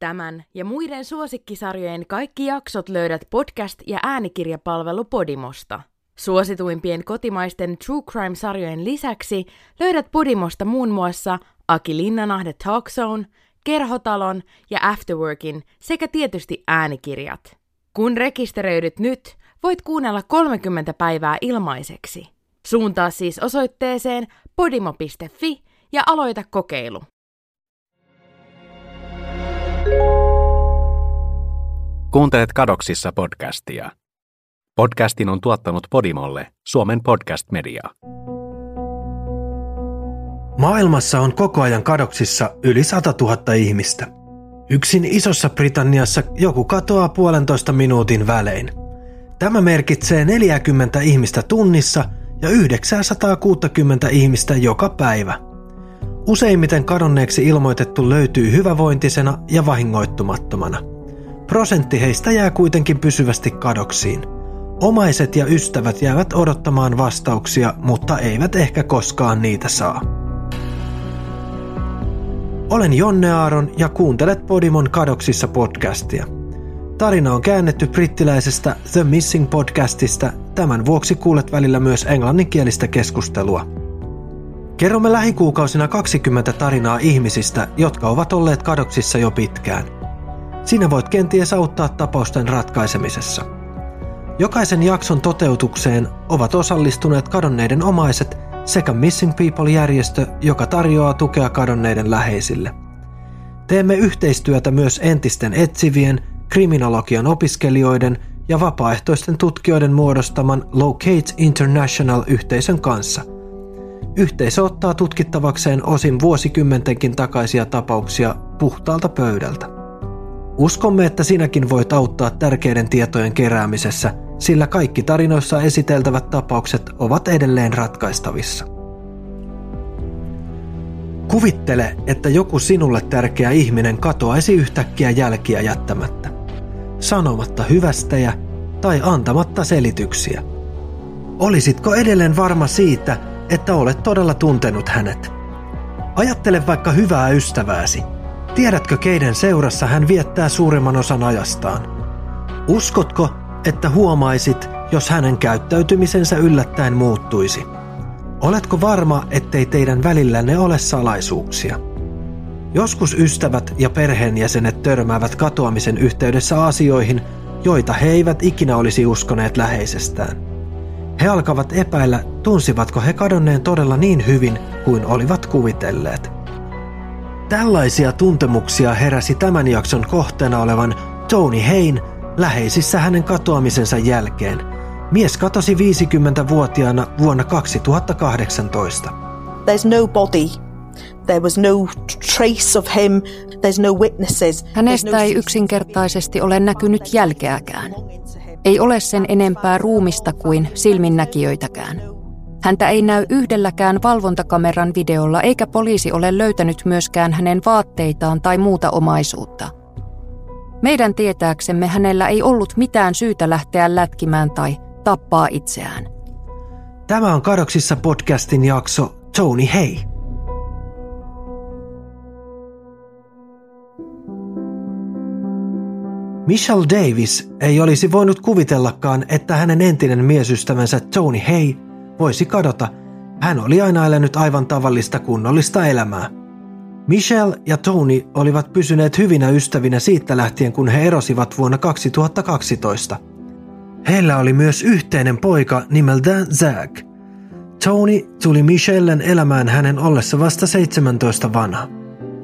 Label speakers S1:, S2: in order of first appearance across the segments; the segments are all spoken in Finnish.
S1: Tämän ja muiden suosikkisarjojen kaikki jaksot löydät podcast- ja äänikirjapalvelu Podimosta. Suosituimpien kotimaisten True Crime-sarjojen lisäksi löydät Podimosta muun muassa Aki Linnanahde Talk Zone, Kerhotalon ja Afterworkin sekä tietysti äänikirjat. Kun rekisteröidyt nyt, voit kuunnella 30 päivää ilmaiseksi. Suuntaa siis osoitteeseen podimo.fi ja aloita kokeilu.
S2: Kuuntelet Kadoksissa podcastia. Podcastin on tuottanut Podimolle Suomen podcast media.
S3: Maailmassa on koko ajan kadoksissa yli 100 000 ihmistä. Yksin Isossa Britanniassa joku katoaa puolentoista minuutin välein. Tämä merkitsee 40 ihmistä tunnissa ja 960 ihmistä joka päivä. Useimmiten kadonneeksi ilmoitettu löytyy hyvävointisena ja vahingoittumattomana. Prosentti heistä jää kuitenkin pysyvästi kadoksiin. Omaiset ja ystävät jäävät odottamaan vastauksia, mutta eivät ehkä koskaan niitä saa. Olen Jonne Aaron ja kuuntelet Podimon kadoksissa podcastia. Tarina on käännetty brittiläisestä The Missing podcastista, tämän vuoksi kuulet välillä myös englanninkielistä keskustelua. Kerromme lähikuukausina 20 tarinaa ihmisistä, jotka ovat olleet kadoksissa jo pitkään. Sinä voit kenties auttaa tapausten ratkaisemisessa. Jokaisen jakson toteutukseen ovat osallistuneet kadonneiden omaiset sekä Missing People-järjestö, joka tarjoaa tukea kadonneiden läheisille. Teemme yhteistyötä myös entisten etsivien, kriminologian opiskelijoiden ja vapaaehtoisten tutkijoiden muodostaman Locate International-yhteisön kanssa – Yhteisö ottaa tutkittavakseen osin vuosikymmentenkin takaisia tapauksia puhtaalta pöydältä. Uskomme, että sinäkin voit auttaa tärkeiden tietojen keräämisessä, sillä kaikki tarinoissa esiteltävät tapaukset ovat edelleen ratkaistavissa. Kuvittele, että joku sinulle tärkeä ihminen katoaisi yhtäkkiä jälkiä jättämättä, sanomatta hyvästejä tai antamatta selityksiä. Olisitko edelleen varma siitä, että olet todella tuntenut hänet. Ajattele vaikka hyvää ystävääsi. Tiedätkö, keiden seurassa hän viettää suurimman osan ajastaan? Uskotko, että huomaisit, jos hänen käyttäytymisensä yllättäen muuttuisi? Oletko varma, ettei teidän välillänne ole salaisuuksia? Joskus ystävät ja perheenjäsenet törmäävät katoamisen yhteydessä asioihin, joita he eivät ikinä olisi uskoneet läheisestään. He alkavat epäillä, tunsivatko he kadonneen todella niin hyvin kuin olivat kuvitelleet. Tällaisia tuntemuksia heräsi tämän jakson kohteena olevan Tony Hain läheisissä hänen katoamisensa jälkeen. Mies katosi 50-vuotiaana vuonna 2018.
S4: There's no body. There was no trace of him. There's no witnesses.
S5: Hänestä ei yksinkertaisesti ole näkynyt jälkeäkään. Ei ole sen enempää ruumista kuin silminnäkijöitäkään. Häntä ei näy yhdelläkään valvontakameran videolla eikä poliisi ole löytänyt myöskään hänen vaatteitaan tai muuta omaisuutta. Meidän tietääksemme hänellä ei ollut mitään syytä lähteä lätkimään tai tappaa itseään.
S3: Tämä on Kadoksissa podcastin jakso Tony Hei. Michelle Davis ei olisi voinut kuvitellakaan, että hänen entinen miesystävänsä Tony Hay voisi kadota. Hän oli aina elänyt aivan tavallista kunnollista elämää. Michelle ja Tony olivat pysyneet hyvinä ystävinä siitä lähtien, kun he erosivat vuonna 2012. Heillä oli myös yhteinen poika nimeltään Zach. Tony tuli Michellen elämään hänen ollessa vasta 17 vanha.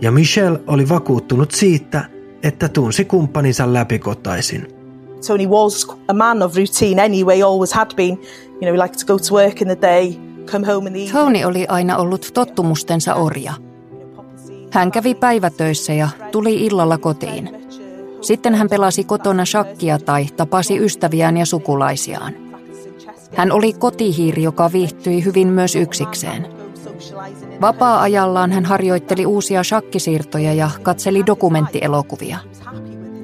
S3: Ja Michelle oli vakuuttunut siitä, että tunsi kumppaninsa läpikotaisin.
S4: Tony was a man of routine anyway, always had been. You know, he liked to go to work in the day, come home in the
S5: Tony oli aina ollut tottumustensa orja. Hän kävi päivätöissä ja tuli illalla kotiin. Sitten hän pelasi kotona shakkia tai tapasi ystäviään ja sukulaisiaan. Hän oli kotihiiri, joka viihtyi hyvin myös yksikseen. Vapaa-ajallaan hän harjoitteli uusia shakkisiirtoja ja katseli dokumenttielokuvia.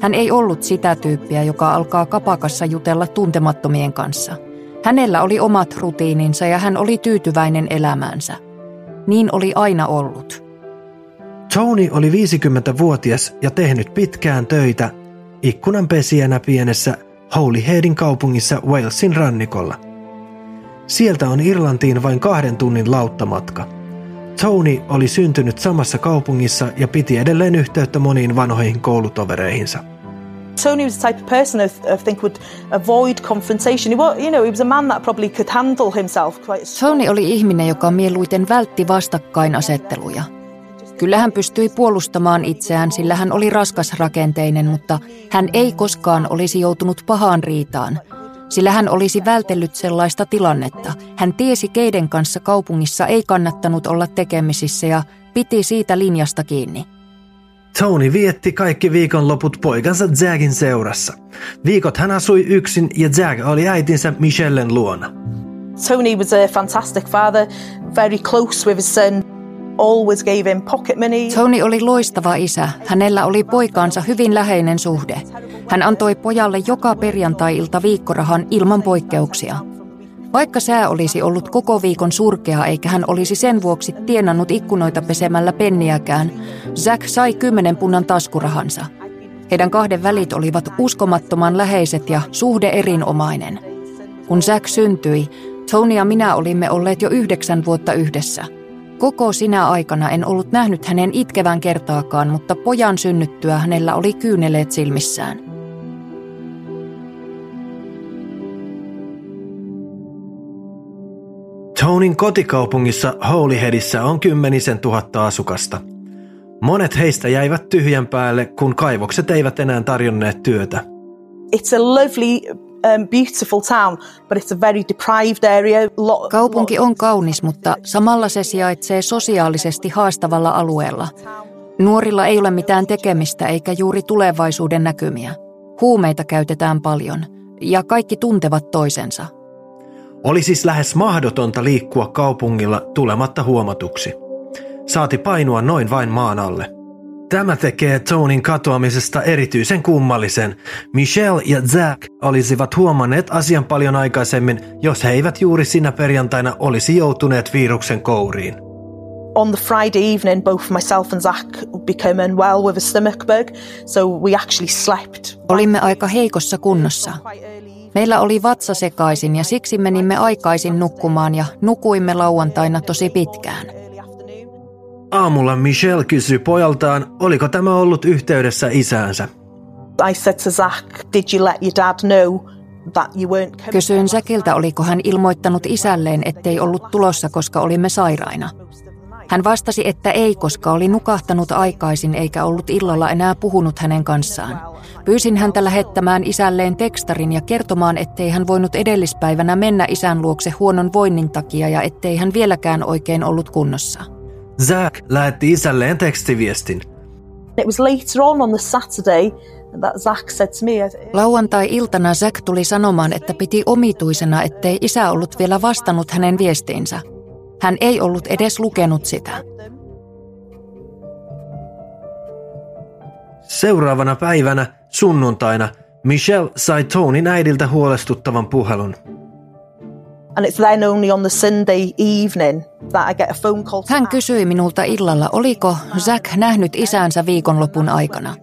S5: Hän ei ollut sitä tyyppiä, joka alkaa kapakassa jutella tuntemattomien kanssa. Hänellä oli omat rutiininsa ja hän oli tyytyväinen elämäänsä. Niin oli aina ollut.
S3: Tony oli 50-vuotias ja tehnyt pitkään töitä ikkunanpesijänä pienessä Holyheadin kaupungissa Walesin rannikolla. Sieltä on Irlantiin vain kahden tunnin lauttamatka. Tony oli syntynyt samassa kaupungissa ja piti edelleen yhteyttä moniin vanhoihin koulutovereihinsa.
S4: Tony was the type of person I, th- I think would avoid confrontation. He was, you know, he was a man that probably could handle himself quite
S5: Tony oli ihminen, joka mieluiten vältti vastakkainasetteluja. Kyllä hän pystyi puolustamaan itseään, sillä hän oli raskasrakenteinen, mutta hän ei koskaan olisi joutunut pahaan riitaan, sillä hän olisi vältellyt sellaista tilannetta. Hän tiesi, keiden kanssa kaupungissa ei kannattanut olla tekemisissä ja piti siitä linjasta kiinni.
S3: Tony vietti kaikki viikonloput poikansa Zagin seurassa. Viikot hän asui yksin ja Zag oli äitinsä Michellen luona.
S4: Tony was a fantastic father, very close with his son, always gave him pocket money.
S5: Tony oli loistava isä. Hänellä oli poikaansa hyvin läheinen suhde. Hän antoi pojalle joka perjantai-ilta viikkorahan ilman poikkeuksia. Vaikka sää olisi ollut koko viikon surkea eikä hän olisi sen vuoksi tienannut ikkunoita pesemällä penniäkään, Zack sai kymmenen punnan taskurahansa. Heidän kahden välit olivat uskomattoman läheiset ja suhde erinomainen. Kun Zack syntyi, Tony ja minä olimme olleet jo yhdeksän vuotta yhdessä. Koko sinä aikana en ollut nähnyt hänen itkevän kertaakaan, mutta pojan synnyttyä hänellä oli kyyneleet silmissään.
S3: Tonin kotikaupungissa Holyheadissä on kymmenisen tuhatta asukasta. Monet heistä jäivät tyhjän päälle, kun kaivokset eivät enää tarjonneet työtä.
S4: It's a lovely, um, beautiful town, but it's a very deprived area. Lot,
S5: Kaupunki on kaunis, mutta samalla se sijaitsee sosiaalisesti haastavalla alueella. Nuorilla ei ole mitään tekemistä eikä juuri tulevaisuuden näkymiä. Huumeita käytetään paljon ja kaikki tuntevat toisensa.
S3: Oli siis lähes mahdotonta liikkua kaupungilla tulematta huomatuksi. Saati painua noin vain maan alle. Tämä tekee Tonin katoamisesta erityisen kummallisen. Michelle ja Zack olisivat huomanneet asian paljon aikaisemmin, jos he eivät juuri sinä perjantaina olisi joutuneet viruksen kouriin.
S4: On the Friday evening, both myself and Zach became unwell with a stomach bug, so we actually slept.
S5: Olimme aika heikossa kunnossa. Meillä oli vatsa sekaisin ja siksi menimme aikaisin nukkumaan ja nukuimme lauantaina tosi pitkään.
S3: Aamulla Michelle kysyi pojaltaan, oliko tämä ollut yhteydessä isäänsä.
S4: I said to Zach, did you let your dad know?
S5: Kysyin Säkiltä, oliko hän ilmoittanut isälleen, ettei ollut tulossa, koska olimme sairaina. Hän vastasi, että ei, koska oli nukahtanut aikaisin eikä ollut illalla enää puhunut hänen kanssaan. Pyysin häntä lähettämään isälleen tekstarin ja kertomaan, ettei hän voinut edellispäivänä mennä isän luokse huonon voinnin takia ja ettei hän vieläkään oikein ollut kunnossa.
S3: Zack lähetti isälleen tekstiviestin.
S4: It was later on on the Saturday that Zach said to me,
S5: Lauantai-iltana Zack tuli sanomaan, että piti omituisena, ettei isä ollut vielä vastannut hänen viestiinsä. Hän ei ollut edes lukenut sitä.
S3: Seuraavana päivänä, sunnuntaina, Michelle sai Tonin äidiltä huolestuttavan puhelun.
S4: and it's then only on the Sunday evening
S5: Hän kysyi minulta illalla, oliko Zack nähnyt isänsä viikonlopun aikana.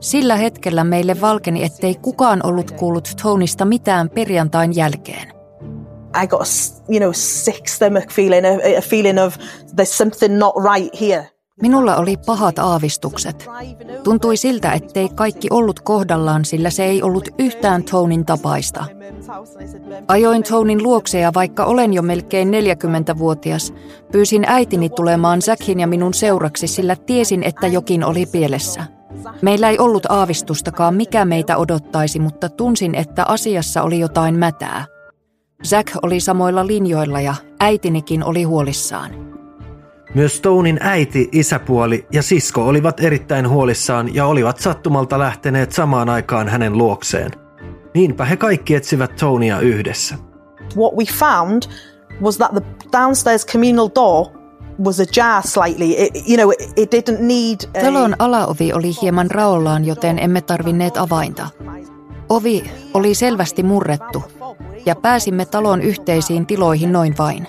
S5: Sillä hetkellä meille valkeni, ettei kukaan ollut kuullut Tonista mitään perjantain jälkeen.
S4: I got you know sick stomach feeling, a, a feeling of there's something not right here.
S5: Minulla oli pahat aavistukset. Tuntui siltä, ettei kaikki ollut kohdallaan, sillä se ei ollut yhtään Tonin tapaista. Ajoin Tonin luokse ja vaikka olen jo melkein 40-vuotias, pyysin äitini tulemaan Zackin ja minun seuraksi, sillä tiesin, että jokin oli pielessä. Meillä ei ollut aavistustakaan, mikä meitä odottaisi, mutta tunsin, että asiassa oli jotain mätää. Zack oli samoilla linjoilla ja äitinikin oli huolissaan.
S3: Myös Stonein äiti, isäpuoli ja sisko olivat erittäin huolissaan ja olivat sattumalta lähteneet samaan aikaan hänen luokseen. Niinpä he kaikki etsivät Tonia yhdessä.
S4: What we found was that the downstairs communal door was ajar slightly. It, you know, it, didn't need. A,
S5: Talon alaovi oli hieman raollaan, joten emme tarvinneet avainta. Ovi oli selvästi murrettu ja pääsimme talon yhteisiin tiloihin noin vain.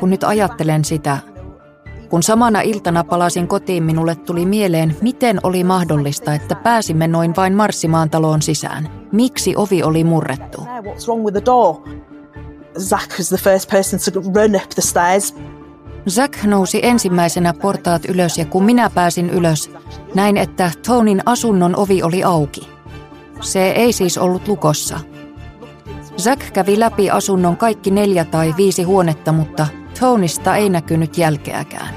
S5: Kun nyt ajattelen sitä, Kun samana iltana palasin kotiin, minulle tuli mieleen, miten oli mahdollista, että pääsimme noin vain marssimaan taloon sisään. Miksi ovi oli murrettu? Zack nousi ensimmäisenä portaat ylös ja kun minä pääsin ylös, näin, että Tonin asunnon ovi oli auki. Se ei siis ollut lukossa. Zack kävi läpi asunnon kaikki neljä tai viisi huonetta, mutta Tonista ei näkynyt jälkeäkään.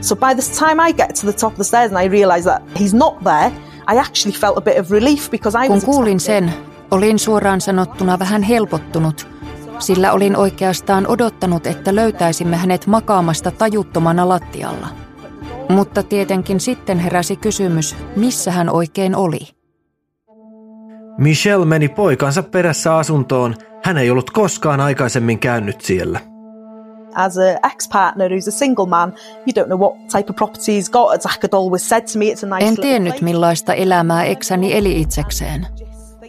S4: So by the time I get to the top of the stairs and I realise that he's not there, I actually felt a bit of relief because I
S5: Kun
S4: was
S5: kuulin sen, olin suoraan sanottuna vähän helpottunut, sillä olin oikeastaan odottanut, että löytäisimme hänet makaamasta tajuttomana lattialla. Mutta tietenkin sitten heräsi kysymys, missä hän oikein oli.
S3: Michelle meni poikansa perässä asuntoon. Hän ei ollut koskaan aikaisemmin käynyt siellä.
S4: As a ex-partner who's a single man, you don't know what type of property he's got. Zach had always said to me, it's a nice
S5: En tiennyt millaista elämää eksäni eli itsekseen.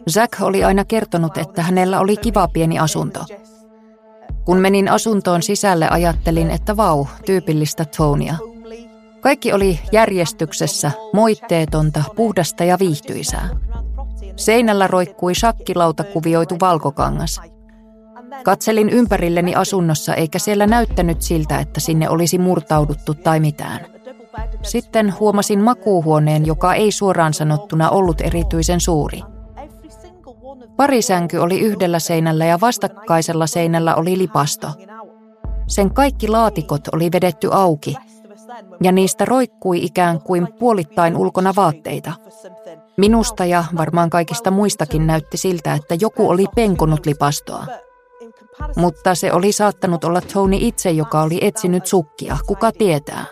S5: Zack oli aina kertonut, että hänellä oli kiva pieni asunto. Kun menin asuntoon sisälle, ajattelin, että vau, tyypillistä Tonya. Kaikki oli järjestyksessä, moitteetonta, puhdasta ja viihtyisää. Seinällä roikkui shakkilauta kuvioitu valkokangas. Katselin ympärilleni asunnossa eikä siellä näyttänyt siltä, että sinne olisi murtauduttu tai mitään. Sitten huomasin makuuhuoneen, joka ei suoraan sanottuna ollut erityisen suuri. Parisänky oli yhdellä seinällä ja vastakkaisella seinällä oli lipasto. Sen kaikki laatikot oli vedetty auki, ja niistä roikkui ikään kuin puolittain ulkona vaatteita. Minusta ja varmaan kaikista muistakin näytti siltä, että joku oli penkonut lipastoa. Mutta se oli saattanut olla Tony itse, joka oli etsinyt sukkia, kuka tietää.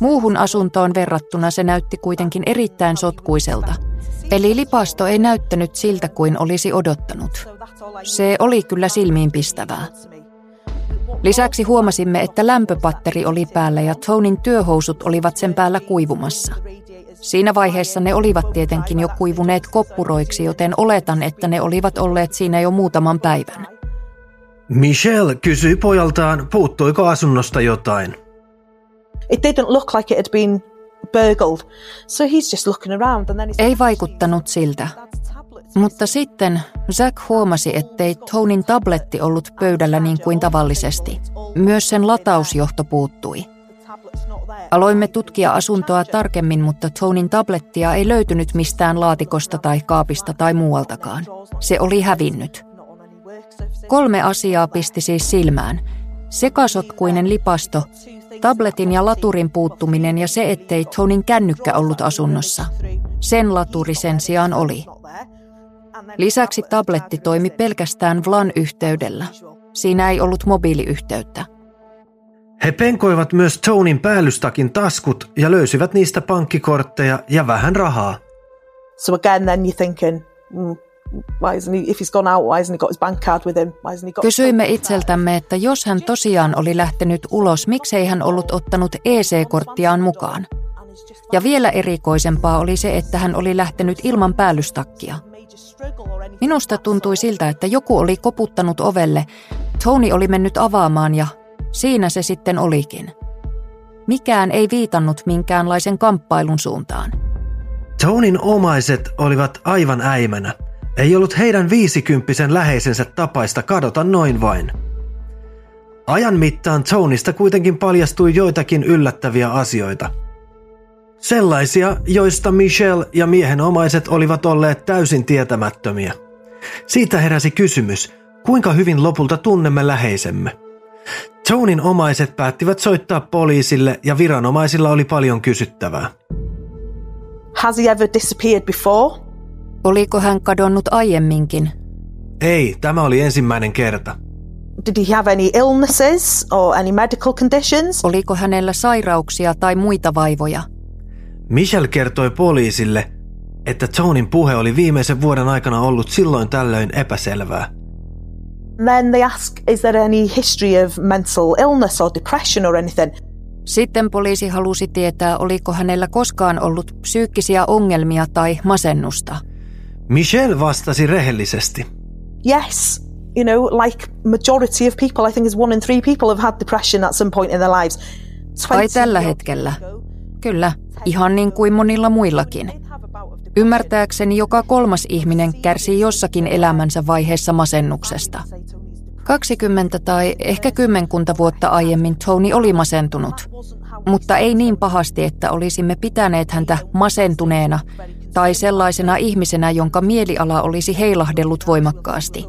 S5: Muuhun asuntoon verrattuna se näytti kuitenkin erittäin sotkuiselta. Eli lipasto ei näyttänyt siltä kuin olisi odottanut. Se oli kyllä silmiinpistävää. Lisäksi huomasimme, että lämpöpatteri oli päällä ja Tonin työhousut olivat sen päällä kuivumassa. Siinä vaiheessa ne olivat tietenkin jo kuivuneet koppuroiksi, joten oletan, että ne olivat olleet siinä jo muutaman päivän.
S3: Michelle kysyi pojaltaan, puuttuiko asunnosta jotain.
S4: It didn't look like it had been burgled. So he's just looking around and then he's
S5: Ei vaikuttanut siltä. Mutta sitten Zack huomasi, ettei Tonin tabletti ollut pöydällä niin kuin tavallisesti. Myös sen latausjohto puuttui. Aloimme tutkia asuntoa tarkemmin, mutta Tonin tablettia ei löytynyt mistään laatikosta tai kaapista tai muualtakaan. Se oli hävinnyt. Kolme asiaa pisti siis silmään. Sekasotkuinen lipasto, tabletin ja laturin puuttuminen ja se, ettei Tonin kännykkä ollut asunnossa. Sen laturi sen sijaan oli. Lisäksi tabletti toimi pelkästään VLAN yhteydellä. Siinä ei ollut mobiiliyhteyttä.
S3: He penkoivat myös Tonin päällystakin taskut ja löysivät niistä pankkikortteja ja vähän rahaa.
S4: So again, then you're thinking, mm, why isn't he, if he's gone out, why hasn't he got his bank card with him? Why hasn't he got
S5: Kysyimme itseltämme, että jos hän tosiaan oli lähtenyt ulos, miksei hän ollut ottanut EC-korttiaan mukaan. Ja vielä erikoisempaa oli se, että hän oli lähtenyt ilman päällystakkia. Minusta tuntui siltä, että joku oli koputtanut ovelle, Tony oli mennyt avaamaan ja siinä se sitten olikin. Mikään ei viitannut minkäänlaisen kamppailun suuntaan.
S3: Tonin omaiset olivat aivan äimänä. Ei ollut heidän viisikymppisen läheisensä tapaista kadota noin vain. Ajan mittaan Tonista kuitenkin paljastui joitakin yllättäviä asioita. Sellaisia, joista Michelle ja miehen omaiset olivat olleet täysin tietämättömiä. Siitä heräsi kysymys, kuinka hyvin lopulta tunnemme läheisemme. Tonin omaiset päättivät soittaa poliisille ja viranomaisilla oli paljon kysyttävää.
S4: Has he ever disappeared before?
S5: Oliko hän kadonnut aiemminkin?
S3: Ei, tämä oli ensimmäinen kerta.
S4: Did he have any illnesses or any medical conditions?
S5: Oliko hänellä sairauksia tai muita vaivoja?
S3: Michelle kertoi poliisille, että Tonin puhe oli viimeisen vuoden aikana ollut silloin tällöin epäselvää.
S4: Then they ask, is there any history of mental illness or depression or anything?
S5: Sitten poliisi halusi tietää, oliko hänellä koskaan ollut psyykkisiä ongelmia tai masennusta.
S3: Michelle vastasi rehellisesti.
S4: Yes, you know, like majority of people, I think is one in three people have had depression at some point in their lives.
S5: Ai tällä hetkellä. Kyllä, ihan niin kuin monilla muillakin. Ymmärtääkseni joka kolmas ihminen kärsii jossakin elämänsä vaiheessa masennuksesta. 20 tai ehkä kymmenkunta vuotta aiemmin Tony oli masentunut, mutta ei niin pahasti, että olisimme pitäneet häntä masentuneena tai sellaisena ihmisenä, jonka mieliala olisi heilahdellut voimakkaasti.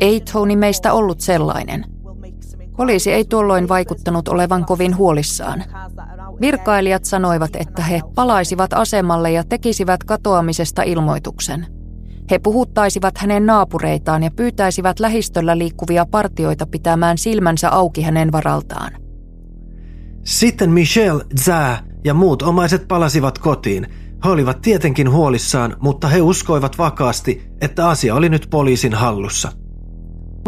S5: Ei Tony meistä ollut sellainen. Poliisi ei tuolloin vaikuttanut olevan kovin huolissaan. Virkailijat sanoivat, että he palaisivat asemalle ja tekisivät katoamisesta ilmoituksen. He puhuttaisivat hänen naapureitaan ja pyytäisivät lähistöllä liikkuvia partioita pitämään silmänsä auki hänen varaltaan.
S3: Sitten Michel, Zä ja muut omaiset palasivat kotiin. He olivat tietenkin huolissaan, mutta he uskoivat vakaasti, että asia oli nyt poliisin hallussa.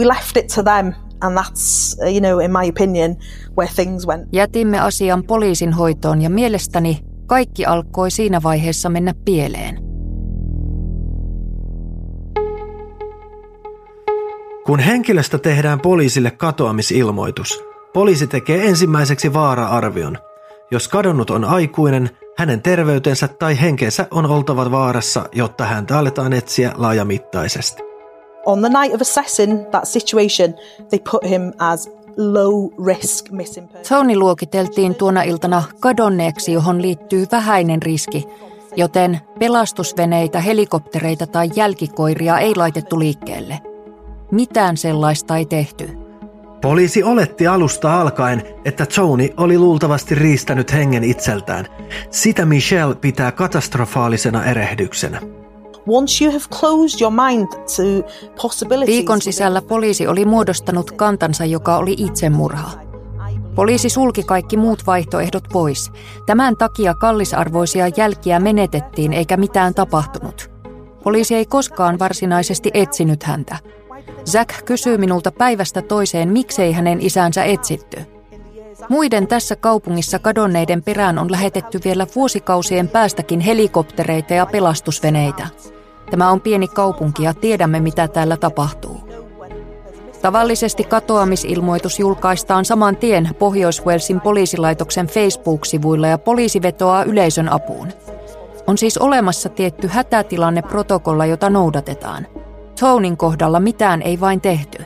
S4: We left it to them and that's, uh, you know, in my opinion, where things went.
S5: Jätimme asian poliisin hoitoon ja mielestäni kaikki alkoi siinä vaiheessa mennä pieleen.
S3: Kun henkilöstä tehdään poliisille katoamisilmoitus, poliisi tekee ensimmäiseksi vaara-arvion. Jos kadonnut on aikuinen, hänen terveytensä tai henkensä on oltava vaarassa, jotta häntä aletaan etsiä laajamittaisesti.
S4: On the night of assessing that situation, they put him as low risk missing person.
S5: Tony luokiteltiin tuona iltana kadonneeksi, johon liittyy vähäinen riski, joten pelastusveneitä, helikoptereita tai jälkikoiria ei laitettu liikkeelle. Mitään sellaista ei tehty.
S3: Poliisi oletti alusta alkaen, että Tony oli luultavasti riistänyt hengen itseltään. Sitä Michelle pitää katastrofaalisena erehdyksenä.
S4: Once you have closed your mind to possibilities...
S5: Viikon sisällä poliisi oli muodostanut kantansa, joka oli itsemurha. Poliisi sulki kaikki muut vaihtoehdot pois. Tämän takia kallisarvoisia jälkiä menetettiin eikä mitään tapahtunut. Poliisi ei koskaan varsinaisesti etsinyt häntä. Zack kysyy minulta päivästä toiseen, miksei hänen isänsä etsitty. Muiden tässä kaupungissa kadonneiden perään on lähetetty vielä vuosikausien päästäkin helikoptereita ja pelastusveneitä. Tämä on pieni kaupunki ja tiedämme, mitä täällä tapahtuu. Tavallisesti katoamisilmoitus julkaistaan saman tien Pohjois-Walesin poliisilaitoksen Facebook-sivuilla ja poliisi vetoaa yleisön apuun. On siis olemassa tietty hätätilanneprotokolla, jota noudatetaan. Tonin kohdalla mitään ei vain tehty.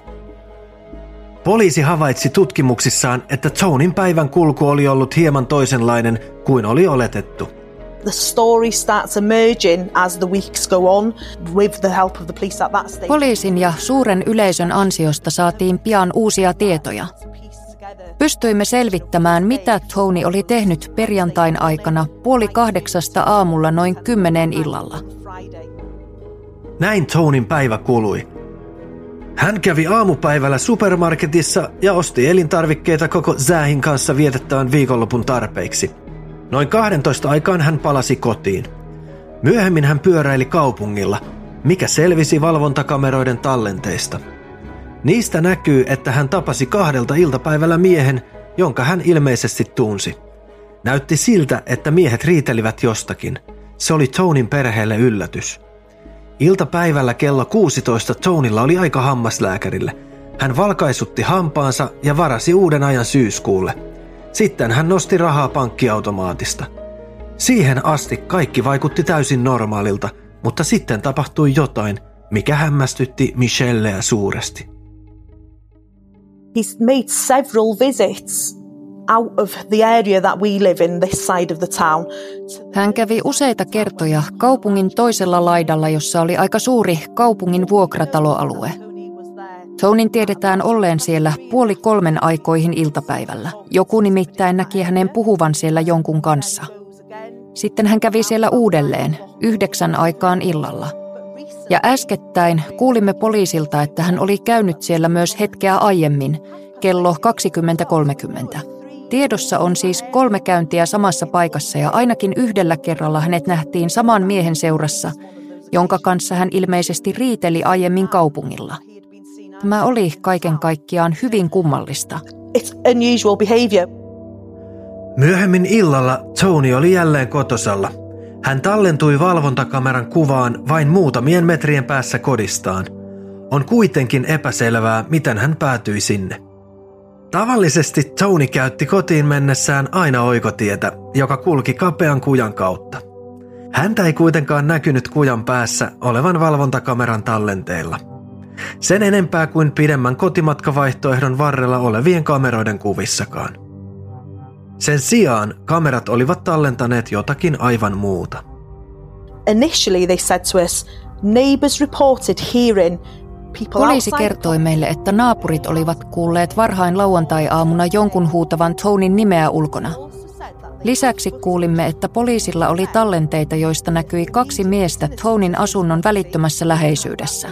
S3: Poliisi havaitsi tutkimuksissaan, että Tonin päivän kulku oli ollut hieman toisenlainen kuin oli oletettu –
S4: the story starts emerging as the weeks go on with the help of the police at that stage.
S5: Poliisin ja suuren yleisön ansiosta saatiin pian uusia tietoja. Pystyimme selvittämään, mitä Tony oli tehnyt perjantain aikana puoli kahdeksasta aamulla noin kymmeneen illalla.
S3: Näin Tonin päivä kului. Hän kävi aamupäivällä supermarketissa ja osti elintarvikkeita koko Zähin kanssa vietettävän viikonlopun tarpeiksi – Noin 12 aikaan hän palasi kotiin. Myöhemmin hän pyöräili kaupungilla, mikä selvisi valvontakameroiden tallenteista. Niistä näkyy, että hän tapasi kahdelta iltapäivällä miehen, jonka hän ilmeisesti tunsi. Näytti siltä, että miehet riitelivät jostakin. Se oli Tonin perheelle yllätys. Iltapäivällä kello 16 Tonilla oli aika hammaslääkärille. Hän valkaisutti hampaansa ja varasi uuden ajan syyskuulle – sitten hän nosti rahaa pankkiautomaatista. Siihen asti kaikki vaikutti täysin normaalilta, mutta sitten tapahtui jotain, mikä hämmästytti Michelleä suuresti.
S4: He's made several visits out of the area that we live in, this side of the town.
S5: Hän kävi useita kertoja kaupungin toisella laidalla, jossa oli aika suuri kaupungin vuokrataloalue – Tonin tiedetään olleen siellä puoli kolmen aikoihin iltapäivällä. Joku nimittäin näki hänen puhuvan siellä jonkun kanssa. Sitten hän kävi siellä uudelleen, yhdeksän aikaan illalla. Ja äskettäin kuulimme poliisilta, että hän oli käynyt siellä myös hetkeä aiemmin, kello 20.30. Tiedossa on siis kolme käyntiä samassa paikassa ja ainakin yhdellä kerralla hänet nähtiin saman miehen seurassa, jonka kanssa hän ilmeisesti riiteli aiemmin kaupungilla – Tämä oli kaiken kaikkiaan hyvin kummallista.
S4: It's unusual behavior.
S3: Myöhemmin illalla Tony oli jälleen kotosalla. Hän tallentui valvontakameran kuvaan vain muutamien metrien päässä kodistaan. On kuitenkin epäselvää, miten hän päätyi sinne. Tavallisesti Tony käytti kotiin mennessään aina oikotietä, joka kulki kapean kujan kautta. Häntä ei kuitenkaan näkynyt kujan päässä olevan valvontakameran tallenteilla. Sen enempää kuin pidemmän kotimatkavaihtoehdon varrella olevien kameroiden kuvissakaan. Sen sijaan kamerat olivat tallentaneet jotakin aivan muuta.
S4: Initially they said to us, neighbors reported hearing
S5: Poliisi kertoi meille, että naapurit olivat kuulleet varhain lauantai-aamuna jonkun huutavan Tonin nimeä ulkona. Lisäksi kuulimme, että poliisilla oli tallenteita, joista näkyi kaksi miestä Tonin asunnon välittömässä läheisyydessä.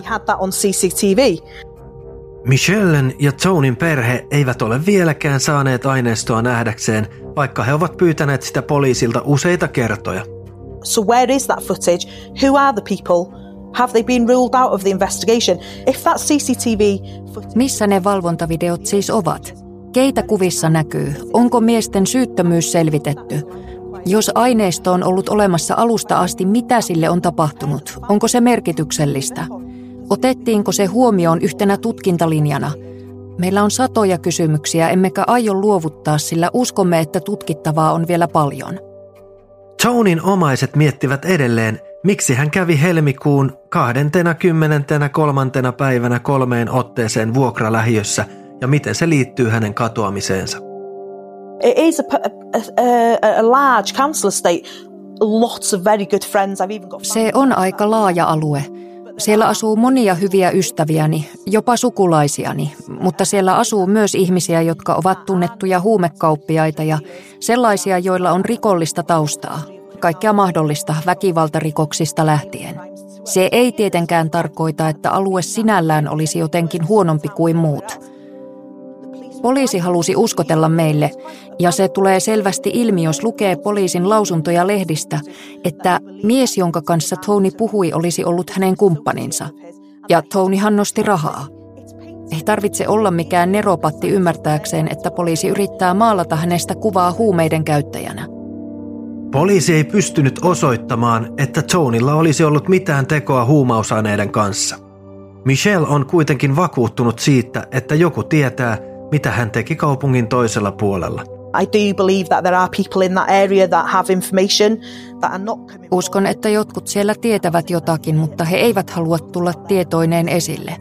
S3: Michellen ja Tonin perhe eivät ole vieläkään saaneet aineistoa nähdäkseen, vaikka he ovat pyytäneet sitä poliisilta useita kertoja.
S4: So where is that footage? Who are the people? Have they been ruled out of the investigation? If that CCTV
S5: Missä ne valvontavideot siis ovat? Keitä kuvissa näkyy? Onko miesten syyttömyys selvitetty? Jos aineisto on ollut olemassa alusta asti, mitä sille on tapahtunut? Onko se merkityksellistä? Otettiinko se huomioon yhtenä tutkintalinjana? Meillä on satoja kysymyksiä, emmekä aio luovuttaa, sillä uskomme, että tutkittavaa on vielä paljon.
S3: Tonin omaiset miettivät edelleen, miksi hän kävi helmikuun 23. päivänä kolmeen otteeseen vuokralähiössä ja miten se liittyy hänen katoamiseensa.
S4: It is a, a, a, large council estate. Lots of very good friends. I've even got
S5: Se on aika laaja alue. Siellä asuu monia hyviä ystäviäni, jopa sukulaisiani, mutta siellä asuu myös ihmisiä, jotka ovat tunnettuja huumekauppiaita ja sellaisia, joilla on rikollista taustaa kaikkea mahdollista väkivaltarikoksista lähtien. Se ei tietenkään tarkoita, että alue sinällään olisi jotenkin huonompi kuin muut. Poliisi halusi uskotella meille, ja se tulee selvästi ilmi, jos lukee poliisin lausuntoja lehdistä, että mies, jonka kanssa Tony puhui, olisi ollut hänen kumppaninsa. Ja Tonyhan nosti rahaa. Ei tarvitse olla mikään neropatti ymmärtääkseen, että poliisi yrittää maalata hänestä kuvaa huumeiden käyttäjänä.
S3: Poliisi ei pystynyt osoittamaan, että Tonilla olisi ollut mitään tekoa huumausaineiden kanssa. Michelle on kuitenkin vakuuttunut siitä, että joku tietää, mitä hän teki kaupungin toisella puolella.
S4: I do believe that there are people in that area that have information that are not
S5: Uskon, että jotkut siellä tietävät jotakin, mutta he eivät halua tulla tietoineen esille.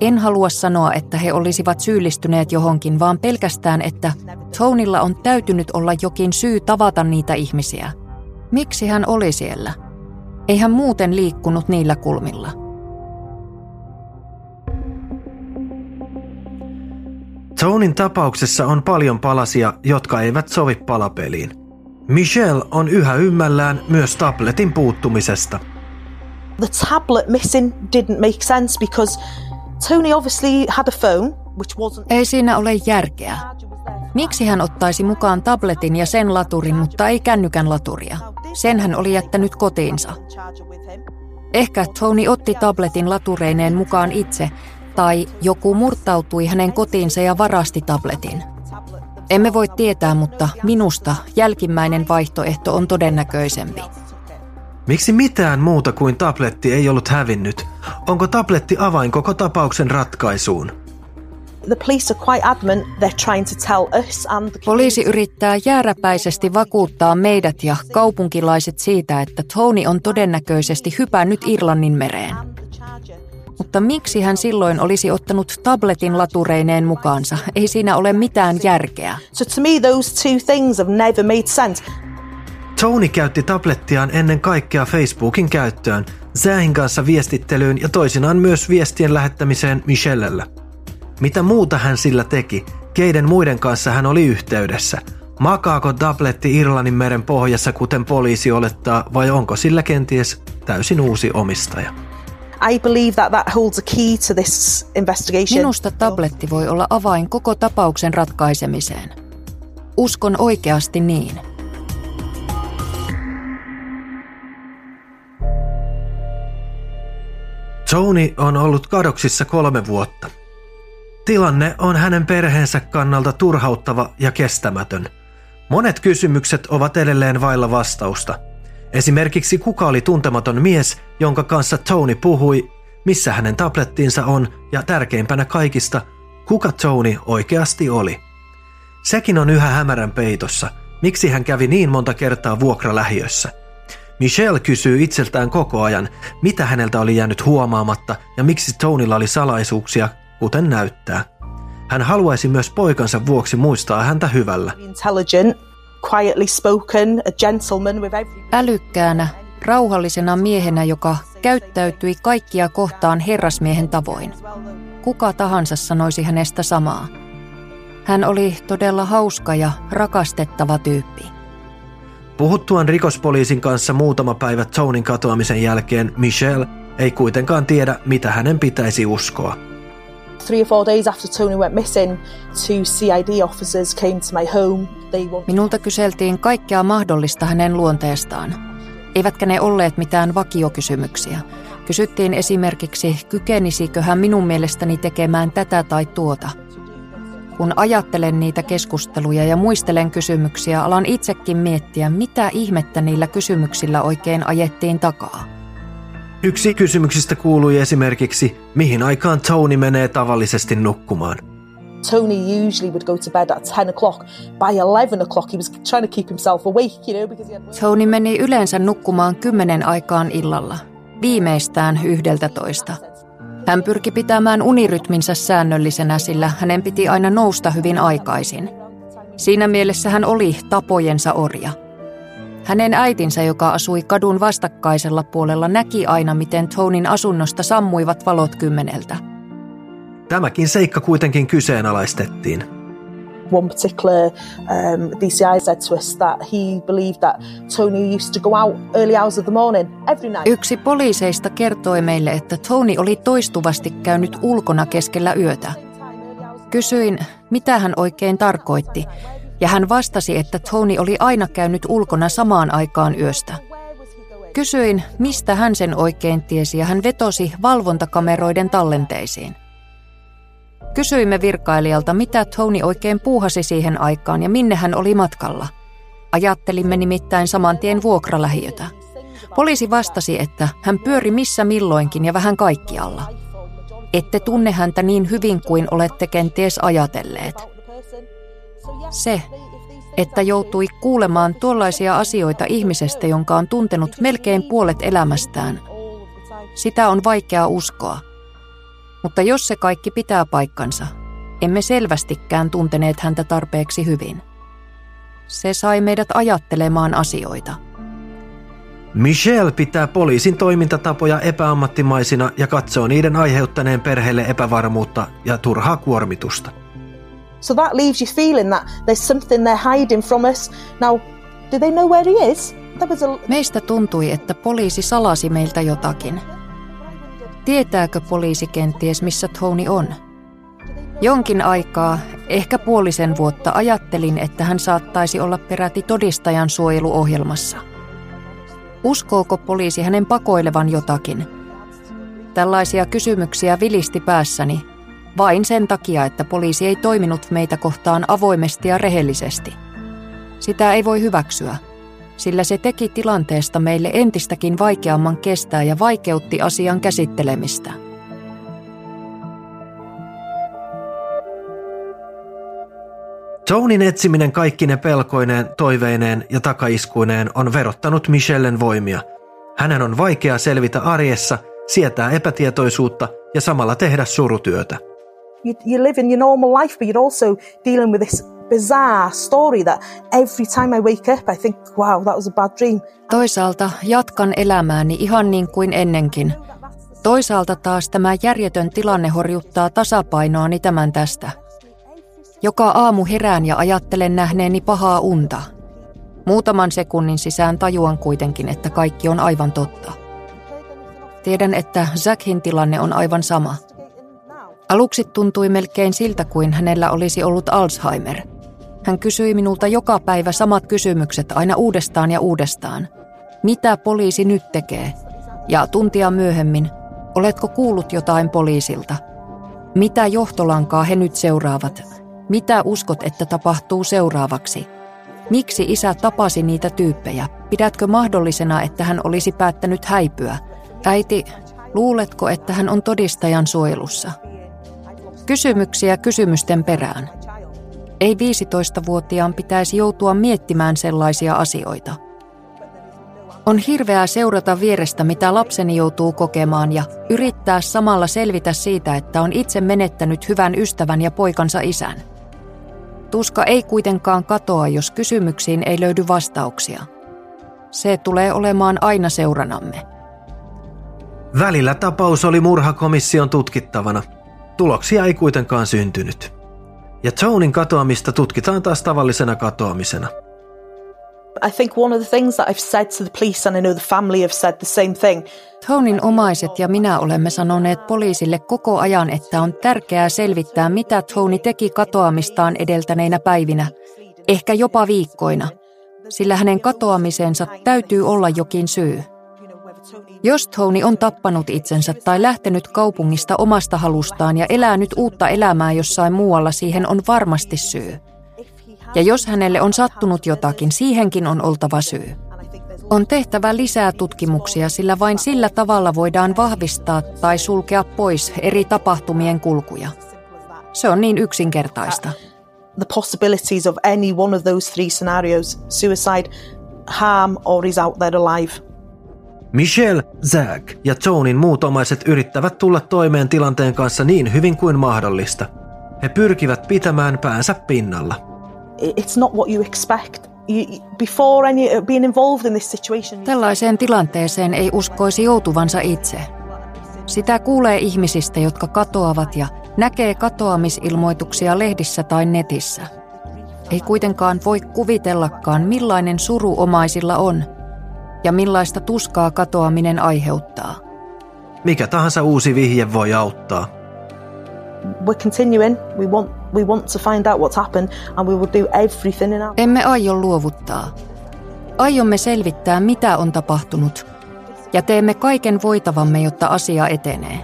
S5: En halua sanoa, että he olisivat syyllistyneet johonkin, vaan pelkästään, että Tonilla on täytynyt olla jokin syy tavata niitä ihmisiä. Miksi hän oli siellä? Ei hän muuten liikkunut niillä kulmilla.
S3: Tonin tapauksessa on paljon palasia, jotka eivät sovi palapeliin. Michelle on yhä ymmällään myös tabletin puuttumisesta.
S4: The tablet missing didn't make sense because
S5: Ei siinä ole järkeä. Miksi hän ottaisi mukaan tabletin ja sen laturin, mutta ei kännykän laturia? Sen hän oli jättänyt kotiinsa. Ehkä Tony otti tabletin latureineen mukaan itse, tai joku murtautui hänen kotiinsa ja varasti tabletin. Emme voi tietää, mutta minusta jälkimmäinen vaihtoehto on todennäköisempi.
S3: Miksi mitään muuta kuin tabletti ei ollut hävinnyt? Onko tabletti avain koko tapauksen ratkaisuun?
S5: Poliisi yrittää jääräpäisesti vakuuttaa meidät ja kaupunkilaiset siitä, että Tony on todennäköisesti hypännyt Irlannin mereen. Mutta miksi hän silloin olisi ottanut tabletin latureineen mukaansa? Ei siinä ole mitään järkeä.
S4: So to me those two things have never made sense.
S3: Tony käytti tablettiaan ennen kaikkea Facebookin käyttöön, Zahin kanssa viestittelyyn ja toisinaan myös viestien lähettämiseen Michellelle. Mitä muuta hän sillä teki? Keiden muiden kanssa hän oli yhteydessä? Makaako tabletti Irlannin meren pohjassa, kuten poliisi olettaa, vai onko sillä kenties täysin uusi omistaja?
S4: I believe that that holds a key to this investigation.
S5: Minusta tabletti voi olla avain koko tapauksen ratkaisemiseen. Uskon oikeasti niin.
S3: Tony on ollut kadoksissa kolme vuotta. Tilanne on hänen perheensä kannalta turhauttava ja kestämätön. Monet kysymykset ovat edelleen vailla vastausta. Esimerkiksi kuka oli tuntematon mies, jonka kanssa Tony puhui, missä hänen tablettinsa on ja tärkeimpänä kaikista, kuka Tony oikeasti oli. Sekin on yhä hämärän peitossa, miksi hän kävi niin monta kertaa vuokralähiössä. Michelle kysyy itseltään koko ajan, mitä häneltä oli jäänyt huomaamatta ja miksi Tonylla oli salaisuuksia, kuten näyttää. Hän haluaisi myös poikansa vuoksi muistaa häntä hyvällä.
S4: Intelligent, quietly spoken, a gentleman with every...
S5: Älykkäänä, rauhallisena miehenä, joka käyttäytyi kaikkia kohtaan herrasmiehen tavoin. Kuka tahansa sanoisi hänestä samaa. Hän oli todella hauska ja rakastettava tyyppi.
S3: Puhuttuaan rikospoliisin kanssa muutama päivä Tonin katoamisen jälkeen, Michelle ei kuitenkaan tiedä, mitä hänen pitäisi uskoa.
S4: Three or four days after Tony went missing, two CID officers came to my home. They wanted...
S5: Minulta kyseltiin kaikkea mahdollista hänen luonteestaan. Eivätkä ne olleet mitään vakiokysymyksiä. Kysyttiin esimerkiksi, kykenisikö hän minun mielestäni tekemään tätä tai tuota. Kun ajattelen niitä keskusteluja ja muistelen kysymyksiä, alan itsekin miettiä, mitä ihmettä niillä kysymyksillä oikein ajettiin takaa.
S3: Yksi kysymyksistä kuului esimerkiksi, mihin aikaan Tony menee tavallisesti nukkumaan.
S4: Tony usually would go to bed at 10 o'clock. By 11 o'clock he was trying to keep himself awake, you know, because he had...
S5: Tony meni yleensä nukkumaan kymmenen aikaan illalla, viimeistään yhdeltä toista. Hän pyrki pitämään unirytminsä säännöllisenä, sillä hänen piti aina nousta hyvin aikaisin. Siinä mielessä hän oli tapojensa orja. Hänen äitinsä, joka asui kadun vastakkaisella puolella, näki aina, miten Tonin asunnosta sammuivat valot kymmeneltä.
S3: Tämäkin seikka kuitenkin kyseenalaistettiin.
S4: One particular um, DCI said to us that he believed that Tony used to go out early hours of the morning every night.
S5: Yksi poliiseista kertoi meille, että Tony oli toistuvasti käynyt ulkona keskellä yötä. Kysyin, mitä hän oikein tarkoitti, ja hän vastasi, että Tony oli aina käynyt ulkona samaan aikaan yöstä. Kysyin, mistä hän sen oikein tiesi, ja hän vetosi valvontakameroiden tallenteisiin. Kysyimme virkailijalta, mitä Tony oikein puuhasi siihen aikaan ja minne hän oli matkalla. Ajattelimme nimittäin saman tien vuokralähiötä. Poliisi vastasi, että hän pyöri missä milloinkin ja vähän kaikkialla. Ette tunne häntä niin hyvin kuin olette kenties ajatelleet. Se, että joutui kuulemaan tuollaisia asioita ihmisestä, jonka on tuntenut melkein puolet elämästään. Sitä on vaikea uskoa. Mutta jos se kaikki pitää paikkansa, emme selvästikään tunteneet häntä tarpeeksi hyvin. Se sai meidät ajattelemaan asioita.
S3: Michelle pitää poliisin toimintatapoja epäammattimaisina ja katsoo niiden aiheuttaneen perheelle epävarmuutta ja turhaa kuormitusta.
S4: So that leaves you feeling that there's something they're hiding from us. Now, do they know where he is? A...
S5: Meistä tuntui, että poliisi salasi meiltä jotakin. Tietääkö poliisi kenties, missä Tony on? Jonkin aikaa, ehkä puolisen vuotta, ajattelin, että hän saattaisi olla peräti todistajan suojeluohjelmassa. Uskooko poliisi hänen pakoilevan jotakin? Tällaisia kysymyksiä vilisti päässäni, vain sen takia, että poliisi ei toiminut meitä kohtaan avoimesti ja rehellisesti. Sitä ei voi hyväksyä, sillä se teki tilanteesta meille entistäkin vaikeamman kestää ja vaikeutti asian käsittelemistä.
S3: Tonin etsiminen kaikkine pelkoineen, toiveineen ja takaiskuineen on verottanut Michellen voimia. Hänen on vaikea selvitä arjessa, sietää epätietoisuutta ja samalla tehdä surutyötä.
S4: You, you live in your normal life, but you're also dealing with this bizarre story that every time I wake up, I think, wow, that was a bad dream.
S5: Toisaalta jatkan elämääni ihan niin kuin ennenkin. Toisaalta taas tämä järjetön tilanne horjuttaa tasapainoani tämän tästä. Joka aamu herään ja ajattelen nähneeni pahaa unta. Muutaman sekunnin sisään tajuan kuitenkin, että kaikki on aivan totta. Tiedän, että Zackin tilanne on aivan sama. Aluksi tuntui melkein siltä, kuin hänellä olisi ollut Alzheimer. Hän kysyi minulta joka päivä samat kysymykset aina uudestaan ja uudestaan. Mitä poliisi nyt tekee? Ja tuntia myöhemmin, oletko kuullut jotain poliisilta? Mitä johtolankaa he nyt seuraavat? Mitä uskot, että tapahtuu seuraavaksi? Miksi isä tapasi niitä tyyppejä? Pidätkö mahdollisena, että hän olisi päättänyt häipyä? Äiti, luuletko, että hän on todistajan suojelussa? Kysymyksiä kysymysten perään. Ei 15-vuotiaan pitäisi joutua miettimään sellaisia asioita. On hirveää seurata vierestä, mitä lapseni joutuu kokemaan ja yrittää samalla selvitä siitä, että on itse menettänyt hyvän ystävän ja poikansa isän. Tuska ei kuitenkaan katoa, jos kysymyksiin ei löydy vastauksia. Se tulee olemaan aina seuranamme.
S3: Välillä tapaus oli murhakomission tutkittavana. Tuloksia ei kuitenkaan syntynyt. Ja Tonin katoamista tutkitaan taas tavallisena katoamisena.
S4: I think one of the things that I've said to the police and I know the family have said the same thing.
S5: Tonin omaiset ja minä olemme sanoneet poliisille koko ajan, että on tärkeää selvittää, mitä Tony teki katoamistaan edeltäneinä päivinä, ehkä jopa viikkoina, sillä hänen katoamisensa täytyy olla jokin syy. Jos Tony on tappanut itsensä tai lähtenyt kaupungista omasta halustaan ja elää nyt uutta elämää jossain muualla, siihen on varmasti syy. Ja jos hänelle on sattunut jotakin, siihenkin on oltava syy. On tehtävä lisää tutkimuksia, sillä vain sillä tavalla voidaan vahvistaa tai sulkea pois eri tapahtumien kulkuja. Se on niin yksinkertaista.
S4: The possibilities of any one of those three scenarios suicide, harm, or is out there alive.
S3: Michelle, Zach ja Tonin muut omaiset yrittävät tulla toimeen tilanteen kanssa niin hyvin kuin mahdollista. He pyrkivät pitämään päänsä pinnalla.
S4: It's not what you expect. Before any, being involved in this situation.
S5: Tällaiseen tilanteeseen ei uskoisi joutuvansa itse. Sitä kuulee ihmisistä, jotka katoavat ja näkee katoamisilmoituksia lehdissä tai netissä. Ei kuitenkaan voi kuvitellakaan, millainen suru omaisilla on ja millaista tuskaa katoaminen aiheuttaa.
S3: Mikä tahansa uusi vihje voi auttaa.
S4: We're continuing. We want, we want to find out what's happened and we will do everything in our...
S5: Emme aio luovuttaa. Aiomme selvittää, mitä on tapahtunut, ja teemme kaiken voitavamme, jotta asia etenee.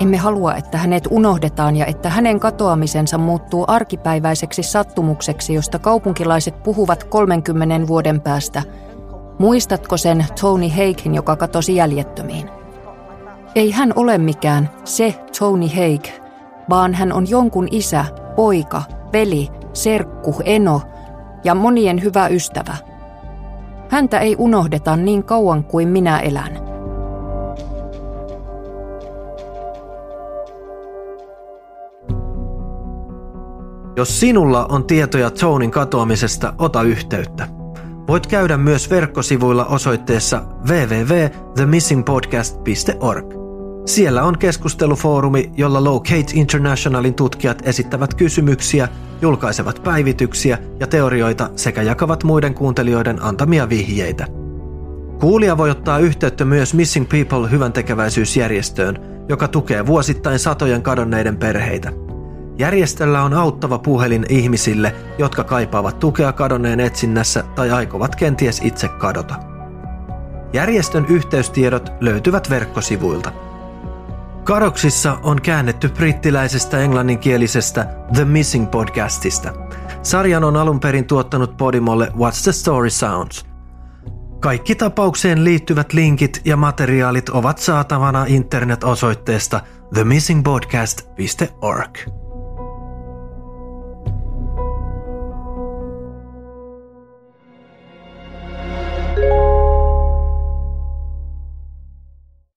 S5: Emme halua, että hänet unohdetaan ja että hänen katoamisensa muuttuu arkipäiväiseksi sattumukseksi, josta kaupunkilaiset puhuvat 30 vuoden päästä. Muistatko sen Tony Haigin, joka katosi jäljettömiin? Ei hän ole mikään se Tony Haig, vaan hän on jonkun isä, poika, veli, serkku, eno ja monien hyvä ystävä. Häntä ei unohdeta niin kauan kuin minä elän.
S3: Jos sinulla on tietoja Tonin katoamisesta, ota yhteyttä. Voit käydä myös verkkosivuilla osoitteessa www.themissingpodcast.org. Siellä on keskustelufoorumi, jolla Locate Internationalin tutkijat esittävät kysymyksiä, julkaisevat päivityksiä ja teorioita sekä jakavat muiden kuuntelijoiden antamia vihjeitä. Kuulija voi ottaa yhteyttä myös Missing People hyvän tekeväisyysjärjestöön, joka tukee vuosittain satojen kadonneiden perheitä. Järjestöllä on auttava puhelin ihmisille, jotka kaipaavat tukea kadonneen etsinnässä tai aikovat kenties itse kadota. Järjestön yhteystiedot löytyvät verkkosivuilta. Kadoksissa on käännetty brittiläisestä englanninkielisestä The Missing podcastista. Sarjan on alun perin tuottanut Podimolle What's the Story Sounds. Kaikki tapaukseen liittyvät linkit ja materiaalit ovat saatavana internet-osoitteesta themissingpodcast.org.